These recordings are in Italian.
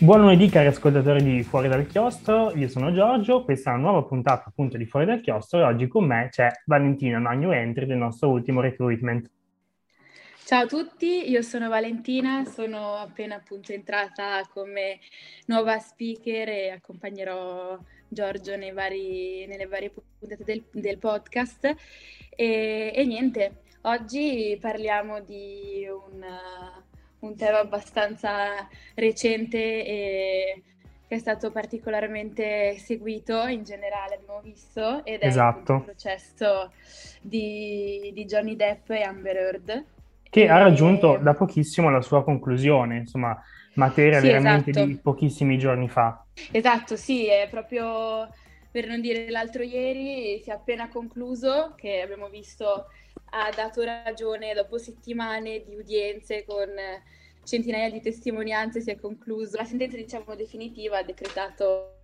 Buon lunedì cari ascoltatori di Fuori dal Chiostro, io sono Giorgio, questa è una nuova puntata appunto di Fuori dal Chiostro. E oggi con me c'è Valentina, una new entry del nostro ultimo recruitment. Ciao a tutti, io sono Valentina, sono appena appunto entrata come nuova speaker e accompagnerò Giorgio vari, nelle varie puntate del, del podcast. E, e, niente, oggi parliamo di un un tema abbastanza recente e che è stato particolarmente seguito in generale, abbiamo visto, ed è esatto. il processo di, di, Johnny Depp e Amber Heard. Che e... ha raggiunto da pochissimo la sua conclusione, insomma, materia sì, veramente esatto. di pochissimi giorni fa. Esatto, sì, è proprio per non dire l'altro ieri, si è appena concluso, che abbiamo visto ha dato ragione dopo settimane di udienze con centinaia di testimonianze, si è concluso. La sentenza, diciamo, definitiva ha decretato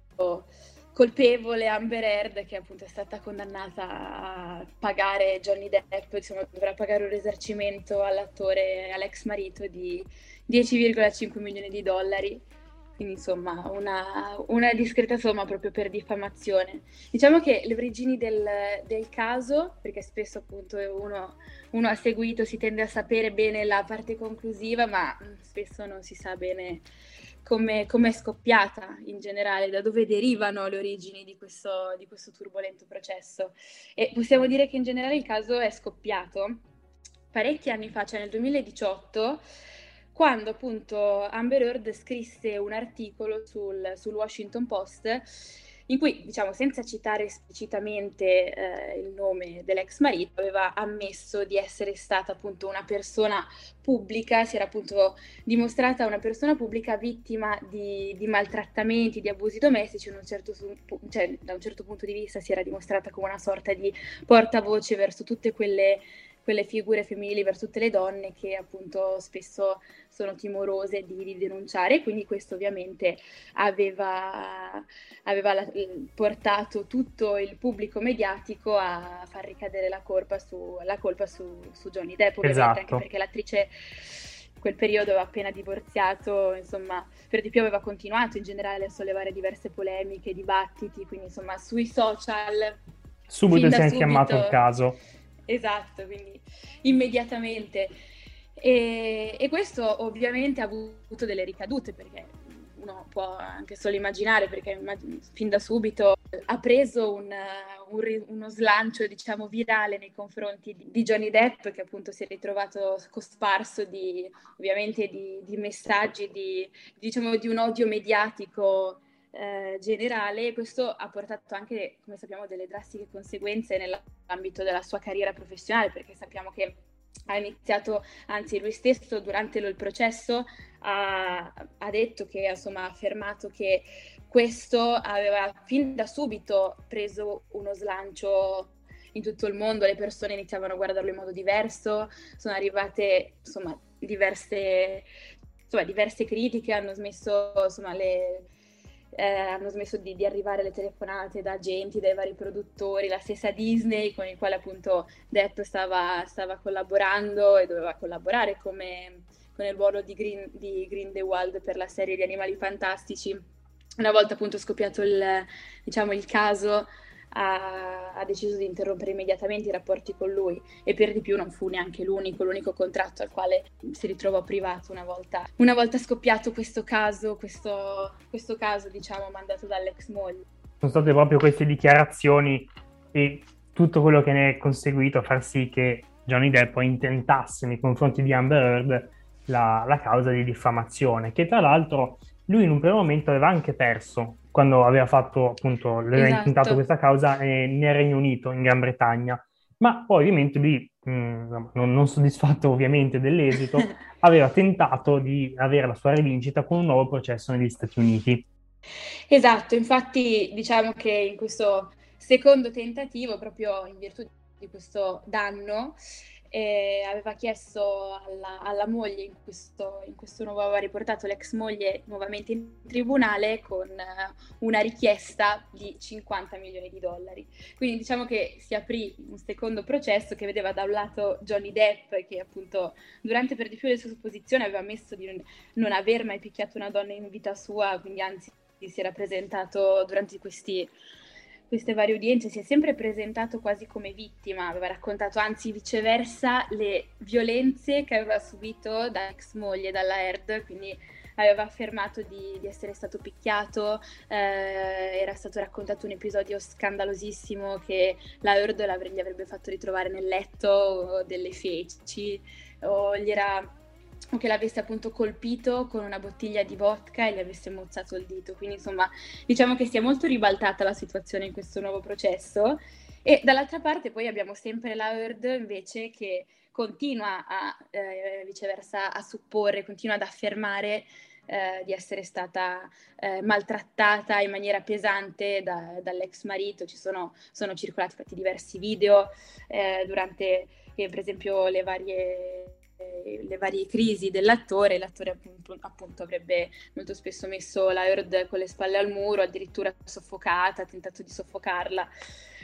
colpevole Amber Heard che appunto è stata condannata a pagare Johnny Depp, insomma dovrà pagare un risarcimento all'attore, all'ex marito di 10,5 milioni di dollari quindi insomma una, una, discreta somma proprio per diffamazione. Diciamo che le origini del, del caso, perché spesso appunto uno, uno, ha seguito, si tende a sapere bene la parte conclusiva, ma spesso non si sa bene come, è scoppiata in generale, da dove derivano le origini di questo, di questo turbolento processo. E possiamo dire che in generale il caso è scoppiato parecchi anni fa, cioè nel 2018 quando appunto Amber Heard scrisse un articolo sul, sul Washington Post in cui, diciamo, senza citare esplicitamente eh, il nome dell'ex marito, aveva ammesso di essere stata appunto una persona pubblica, si era appunto dimostrata una persona pubblica vittima di, di maltrattamenti, di abusi domestici, un certo, cioè, da un certo punto di vista si era dimostrata come una sorta di portavoce verso tutte quelle quelle figure femminili per tutte le donne che appunto spesso sono timorose di, di denunciare, quindi questo ovviamente aveva, aveva la, portato tutto il pubblico mediatico a far ricadere la colpa su, la colpa su, su Johnny Depp, ovviamente esatto. anche perché l'attrice quel periodo aveva appena divorziato, insomma, per di più aveva continuato in generale a sollevare diverse polemiche, dibattiti, quindi insomma sui social. Subito si è chiamato il caso Esatto, quindi immediatamente. E, e, questo ovviamente ha avuto delle ricadute perché uno può anche solo immaginare perché fin da subito ha preso un, un, uno slancio diciamo virale nei confronti di, Johnny Depp che appunto si è ritrovato cosparso di ovviamente di, di messaggi di, diciamo, di un odio mediatico eh, generale, questo ha portato anche, come sappiamo, delle drastiche conseguenze nell'ambito della sua carriera professionale, perché sappiamo che ha iniziato, anzi lui stesso durante il processo ha, ha detto che, insomma, ha affermato che questo aveva fin da subito preso uno slancio in tutto il mondo, le persone iniziavano a guardarlo in modo diverso, sono arrivate insomma diverse, insomma, diverse critiche, hanno smesso insomma, le, eh, hanno smesso di, di, arrivare le telefonate da agenti, dai vari produttori, la stessa Disney con il quale appunto Depp stava, stava collaborando e doveva collaborare come, con il ruolo di, Green, di Grindelwald per la serie di Animali Fantastici. Una volta appunto scoppiato il, diciamo, il caso, ha, ha, deciso di interrompere immediatamente i rapporti con lui e per di più non fu neanche l'unico, l'unico contratto al quale si ritrovò privato una volta, una volta scoppiato questo caso, questo, questo caso diciamo mandato dall'ex moglie. Sono state proprio queste dichiarazioni e tutto quello che ne è conseguito a far sì che Johnny Depp intentasse nei confronti di Amber Heard la, la causa di diffamazione, che tra l'altro lui in un primo momento aveva anche perso quando aveva fatto appunto, aveva esatto. intentato questa causa eh, nel Regno Unito, in Gran Bretagna. Ma poi ovviamente lui, mh, mm, non, non, soddisfatto ovviamente dell'esito, aveva tentato di avere la sua rivincita con un nuovo processo negli Stati Uniti. Esatto, infatti diciamo che in questo secondo tentativo, proprio in virtù di questo danno, e aveva chiesto alla, alla moglie, in questo, in questo, nuovo aveva riportato l'ex moglie nuovamente in tribunale con uh, una richiesta di 50 milioni di dollari. Quindi diciamo che si aprì un secondo processo che vedeva da un lato Johnny Depp che appunto durante per di più le sue supposizioni aveva ammesso di non, non aver mai picchiato una donna in vita sua, quindi anzi si era presentato durante questi queste varie udienze si è sempre presentato quasi come vittima, aveva raccontato anzi viceversa le violenze che aveva subito da ex moglie, dalla Erd, quindi aveva affermato di, di essere stato picchiato, eh, era stato raccontato un episodio scandalosissimo che la Erd gli avrebbe fatto ritrovare nel letto delle feci o gli era che l'avesse appunto colpito con una bottiglia di vodka e gli avesse mozzato il dito. Quindi insomma diciamo che si è molto ribaltata la situazione in questo nuovo processo. E dall'altra parte poi abbiamo sempre la Heard invece che continua a eh, viceversa a supporre, continua ad affermare eh, di essere stata eh, maltrattata in maniera pesante da, dall'ex marito. Ci sono, sono circolati diversi video eh, durante eh, per esempio le varie le varie crisi dell'attore, l'attore appunto, appunto, avrebbe molto spesso messo la Heard con le spalle al muro, addirittura soffocata, ha tentato di soffocarla.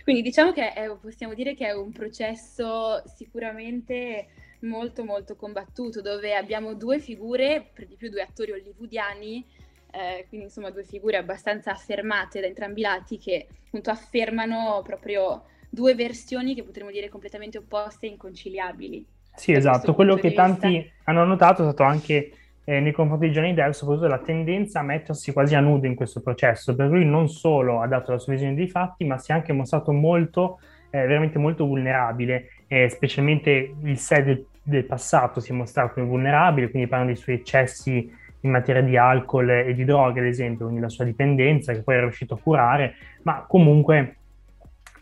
Quindi diciamo che è, possiamo dire che è un processo sicuramente molto molto combattuto, dove abbiamo due figure, per di più due attori hollywoodiani, eh, quindi insomma due figure abbastanza affermate da entrambi i lati che appunto affermano proprio due versioni che potremmo dire completamente opposte e inconciliabili. Sì, esatto. Quello che tanti hanno notato è stato anche eh, nei confronti di Johnny Depp, soprattutto la tendenza a mettersi quasi a nudo in questo processo. Per lui non solo ha dato la sua visione dei fatti, ma si è anche mostrato molto, eh, veramente molto vulnerabile, eh, specialmente il sé del, del, passato si è mostrato vulnerabile, quindi parlando dei suoi eccessi in materia di alcol e di droghe, ad esempio, quindi la sua dipendenza, che poi è riuscito a curare, ma comunque...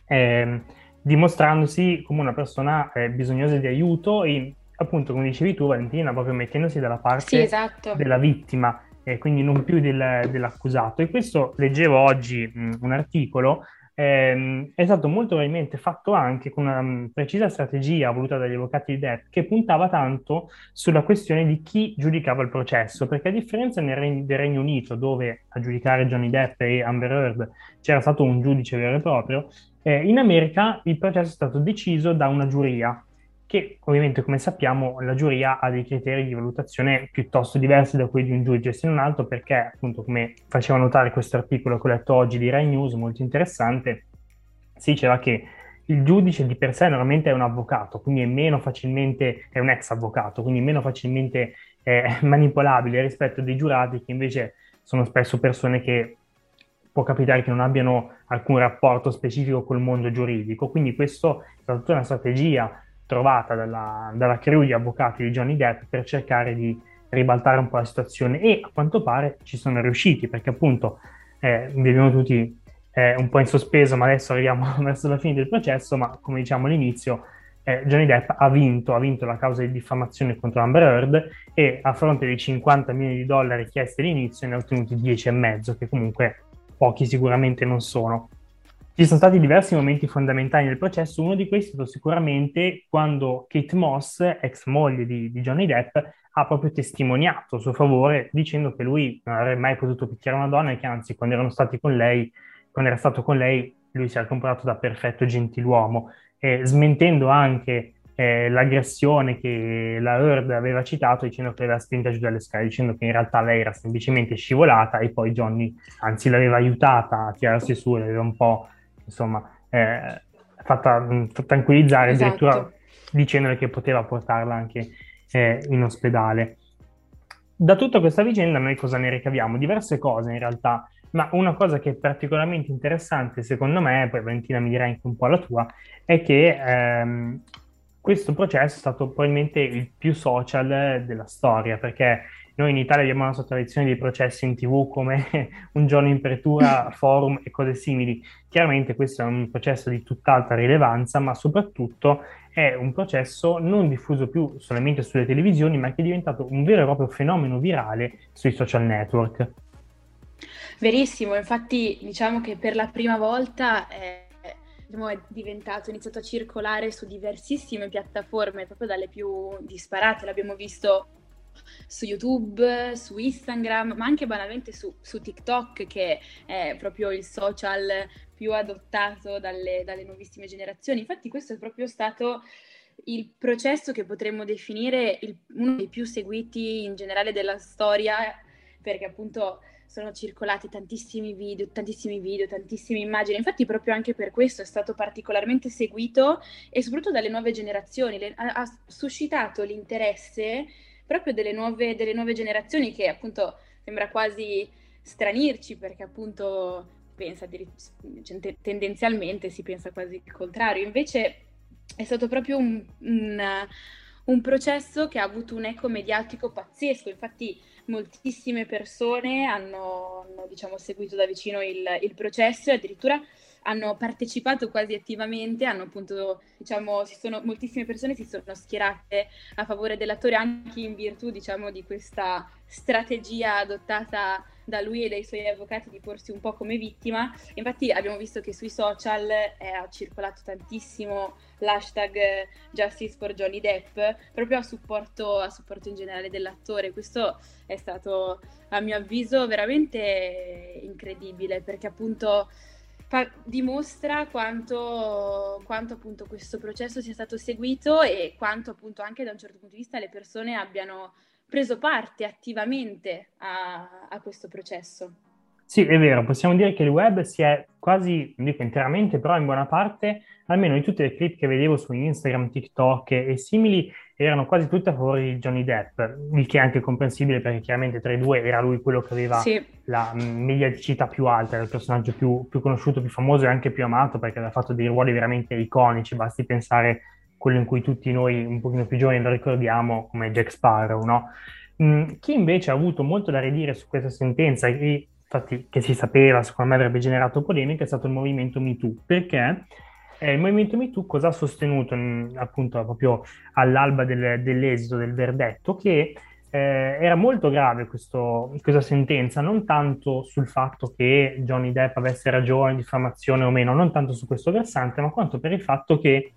Eh, dimostrandosi come una persona eh, bisognosa di aiuto e appunto come dicevi tu Valentina proprio mettendosi dalla parte sì, esatto. della vittima e eh, quindi non più del, dell'accusato e questo leggevo oggi mh, un articolo ehm, è stato molto probabilmente fatto anche con una mh, precisa strategia voluta dagli avvocati di Depp che puntava tanto sulla questione di chi giudicava il processo perché a differenza Regno, del Regno Unito dove a giudicare Johnny Depp e Amber Heard c'era stato un giudice vero e proprio eh, in America il processo è stato deciso da una giuria, che ovviamente, come sappiamo, la giuria ha dei criteri di valutazione piuttosto diversi da quelli di un giudice, se non altro perché, appunto, come faceva notare questo articolo che ho letto oggi di Rai News, molto interessante, si diceva che il giudice di per sé normalmente è un avvocato, quindi è meno facilmente, è un ex avvocato, quindi meno facilmente eh, manipolabile rispetto a dei giurati che invece sono spesso persone che può capitare che non abbiano alcun rapporto specifico col mondo giuridico. Quindi questo è stata tutta una strategia trovata dalla, dalla crew di avvocati di Johnny Depp per cercare di ribaltare un po' la situazione e a quanto pare ci sono riusciti perché appunto eh, viviamo tutti eh, un po' in sospeso ma adesso arriviamo verso la fine del processo ma come diciamo all'inizio eh, Johnny Depp ha vinto, ha vinto la causa di diffamazione contro Amber Heard e a fronte dei 50 milioni di dollari chiesti all'inizio ne ha ottenuti 10,5 che comunque pochi sicuramente non sono. Ci sono stati diversi momenti fondamentali nel processo, uno di questi è stato sicuramente quando Kate Moss, ex moglie di, di Johnny Depp, ha proprio testimoniato a suo favore dicendo che lui non avrebbe mai potuto picchiare una donna e che anzi quando erano stati con lei, quando era stato con lei, lui si era comportato da perfetto gentiluomo, eh, smentendo anche eh, l'aggressione che la Heard aveva citato dicendo che l'aveva spinta giù dalle scale, dicendo che in realtà lei era semplicemente scivolata e poi Johnny anzi l'aveva aiutata a tirarsi su, l'aveva un po' insomma eh, fatta mh, tranquillizzare esatto. addirittura dicendole che poteva portarla anche eh, in ospedale. Da tutta questa vicenda noi cosa ne ricaviamo? Diverse cose in realtà, ma una cosa che è particolarmente interessante secondo me, poi Valentina mi dirà anche un po' la tua, è che ehm, questo processo è stato probabilmente il più social della storia, perché noi in Italia abbiamo una sua tradizione di processi in tv come un giorno in apertura, forum e cose simili. Chiaramente questo è un processo di tutt'altra rilevanza, ma soprattutto è un processo non diffuso più solamente sulle televisioni, ma che è diventato un vero e proprio fenomeno virale sui social network. Verissimo, infatti diciamo che per la prima volta... Eh diciamo, è diventato, è iniziato a circolare su diversissime piattaforme, proprio dalle più disparate. L'abbiamo visto su YouTube, su Instagram, ma anche banalmente su, su TikTok, che è proprio il social più adottato dalle, dalle nuovissime generazioni. Infatti questo è proprio stato il processo che potremmo definire il, uno dei più seguiti in generale della storia, perché appunto sono circolati tantissimi video, tantissimi video, tantissime immagini. Infatti, proprio anche per questo è stato particolarmente seguito e soprattutto dalle nuove generazioni. Le, ha, ha, suscitato l'interesse proprio delle nuove, delle nuove generazioni che appunto sembra quasi stranirci perché appunto pensa cioè, tendenzialmente si pensa quasi il contrario. Invece è stato proprio un, un, un processo che ha avuto un eco mediatico pazzesco. Infatti moltissime persone hanno, hanno diciamo, seguito da vicino il, il processo e addirittura hanno partecipato quasi attivamente, hanno appunto, diciamo, sono, moltissime persone si sono schierate a favore dell'attore anche in virtù, diciamo, di questa strategia adottata da lui e dai suoi avvocati di porsi un po' come vittima. Infatti abbiamo visto che sui social è, ha circolato tantissimo l'hashtag Justice for Johnny Depp, proprio a supporto, a supporto in generale dell'attore. Questo è stato, a mio avviso, veramente incredibile perché appunto fa- dimostra quanto, quanto appunto questo processo sia stato seguito e quanto appunto anche da un certo punto di vista le persone abbiano preso parte attivamente a, a questo processo. Sì, è vero, possiamo dire che il web si è quasi, non dico interamente, però in buona parte, almeno in tutte le clip che vedevo su Instagram, TikTok e, simili, erano quasi tutte a favore di Johnny Depp, il che è anche comprensibile perché chiaramente tra i due era lui quello che aveva sì. la mediaticità più alta, era il personaggio più, più, conosciuto, più famoso e anche più amato perché aveva fatto dei ruoli veramente iconici, basti pensare quello in cui tutti noi un pochino più giovani lo ricordiamo come Jack Sparrow, no? Mm, chi invece ha avuto molto da ridire su questa sentenza e infatti che si sapeva, secondo me avrebbe generato polemica, è stato il movimento MeToo, perché eh, il movimento MeToo cosa ha sostenuto in, appunto proprio all'alba del, dell'esito del verdetto? Che eh, era molto grave questo, questa sentenza, non tanto sul fatto che Johnny Depp avesse ragione, diffamazione o meno, non tanto su questo versante, ma quanto per il fatto che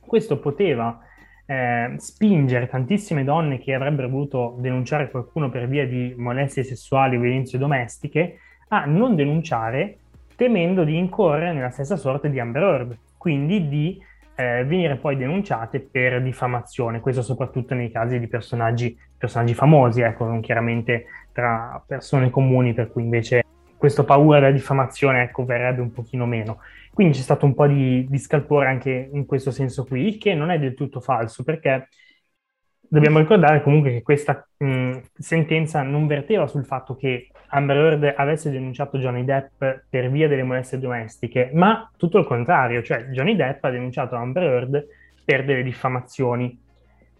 questo poteva eh, spingere tantissime donne che avrebbero voluto denunciare qualcuno per via di molestie sessuali o violenze domestiche a non denunciare temendo di incorrere nella stessa sorte di Amber Heard, quindi di eh, venire poi denunciate per diffamazione, questo soprattutto nei casi di personaggi, personaggi famosi, ecco, non chiaramente tra persone comuni, per cui invece questa paura della diffamazione ecco, verrebbe un pochino meno. Quindi c'è stato un po' di, di scalpore anche in questo senso qui, il che non è del tutto falso, perché dobbiamo ricordare comunque che questa mh, sentenza non verteva sul fatto che Amber Heard avesse denunciato Johnny Depp per via delle molestie domestiche, ma tutto il contrario, cioè Johnny Depp ha denunciato Amber Heard per delle diffamazioni.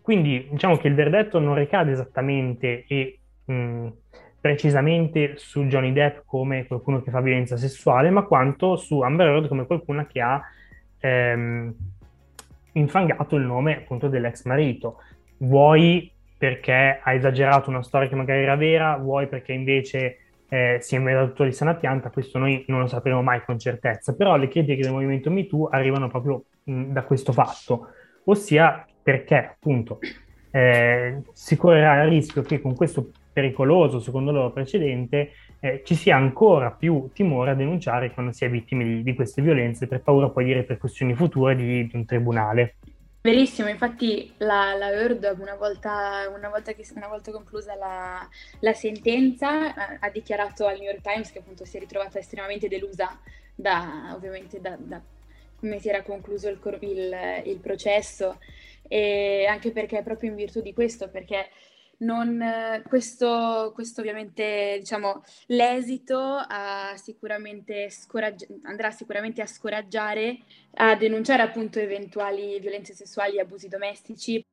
Quindi diciamo che il verdetto non ricade esattamente e mh, precisamente su Johnny Depp come qualcuno che fa violenza sessuale, ma quanto su Amber Heard come qualcuno che ha ehm, infangato il nome appunto dell'ex marito vuoi perché ha esagerato una storia che magari era vera, vuoi perché invece eh, si è inventato tutto di sana pianta, questo noi non lo sapremo mai con certezza, però le critiche del movimento MeToo arrivano proprio mh, da questo fatto, ossia perché appunto eh, si correrà il rischio che con questo pericoloso, secondo loro precedente, eh, ci sia ancora più timore a denunciare quando si è vittime di, di queste violenze per paura poi di ripercussioni future di, di un tribunale. Verissimo, infatti la, la Heard una volta, una volta, una volta conclusa la, la sentenza ha, ha, dichiarato al New York Times che appunto si è ritrovata estremamente delusa da, ovviamente da, da come si era concluso il, il, il processo. E anche perché proprio in virtù di questo, perché non, questo, questo, ovviamente, diciamo, l'esito sicuramente scoraggi- andrà sicuramente a scoraggiare a denunciare appunto eventuali violenze sessuali e abusi domestici.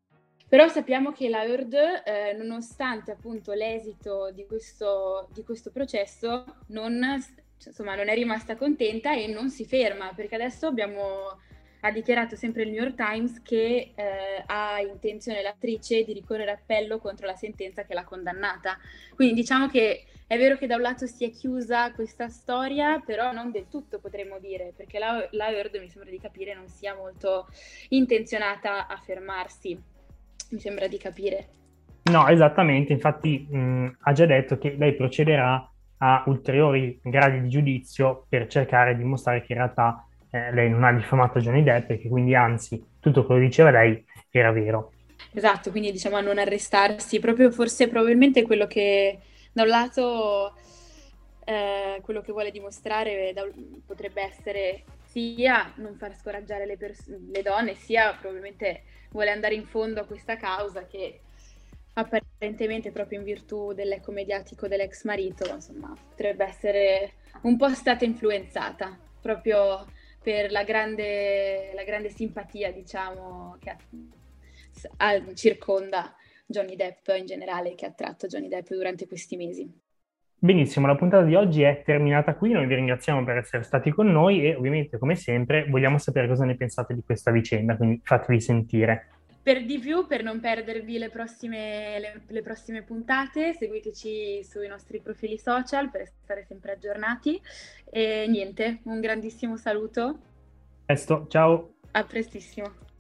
Però sappiamo che la Heard, eh, nonostante appunto l'esito di questo, di questo processo, non, insomma, non è rimasta contenta e non si ferma, perché adesso abbiamo ha dichiarato sempre il New York Times che eh, ha intenzione l'attrice di ricorrere appello contro la sentenza che l'ha condannata. Quindi diciamo che è vero che da un lato si è chiusa questa storia, però non del tutto potremmo dire, perché la, la Heard mi sembra di capire non sia molto intenzionata a fermarsi, mi sembra di capire. No, esattamente, infatti mh, ha già detto che lei procederà a ulteriori gradi di giudizio per cercare di dimostrare che in realtà eh, lei non ha diffamato Johnny Depp e che quindi anzi tutto quello che diceva lei era vero. Esatto, quindi diciamo a non arrestarsi, proprio forse probabilmente quello che da un lato eh, quello che vuole dimostrare da, potrebbe essere sia non far scoraggiare le, pers- le donne, sia probabilmente vuole andare in fondo a questa causa che apparentemente proprio in virtù dell'eco mediatico dell'ex marito, insomma, potrebbe essere un po' stata influenzata proprio per la grande, la grande simpatia, diciamo, che ha, circonda Johnny Depp in generale, che ha attratto Johnny Depp durante questi mesi. Benissimo, la puntata di oggi è terminata qui, noi vi ringraziamo per essere stati con noi e ovviamente come sempre vogliamo sapere cosa ne pensate di questa vicenda, quindi fatevi sentire. Per di più, per non perdervi le prossime, le, le prossime puntate, seguiteci sui nostri profili social per stare sempre aggiornati. E niente, un grandissimo saluto. Presto, ciao. A prestissimo.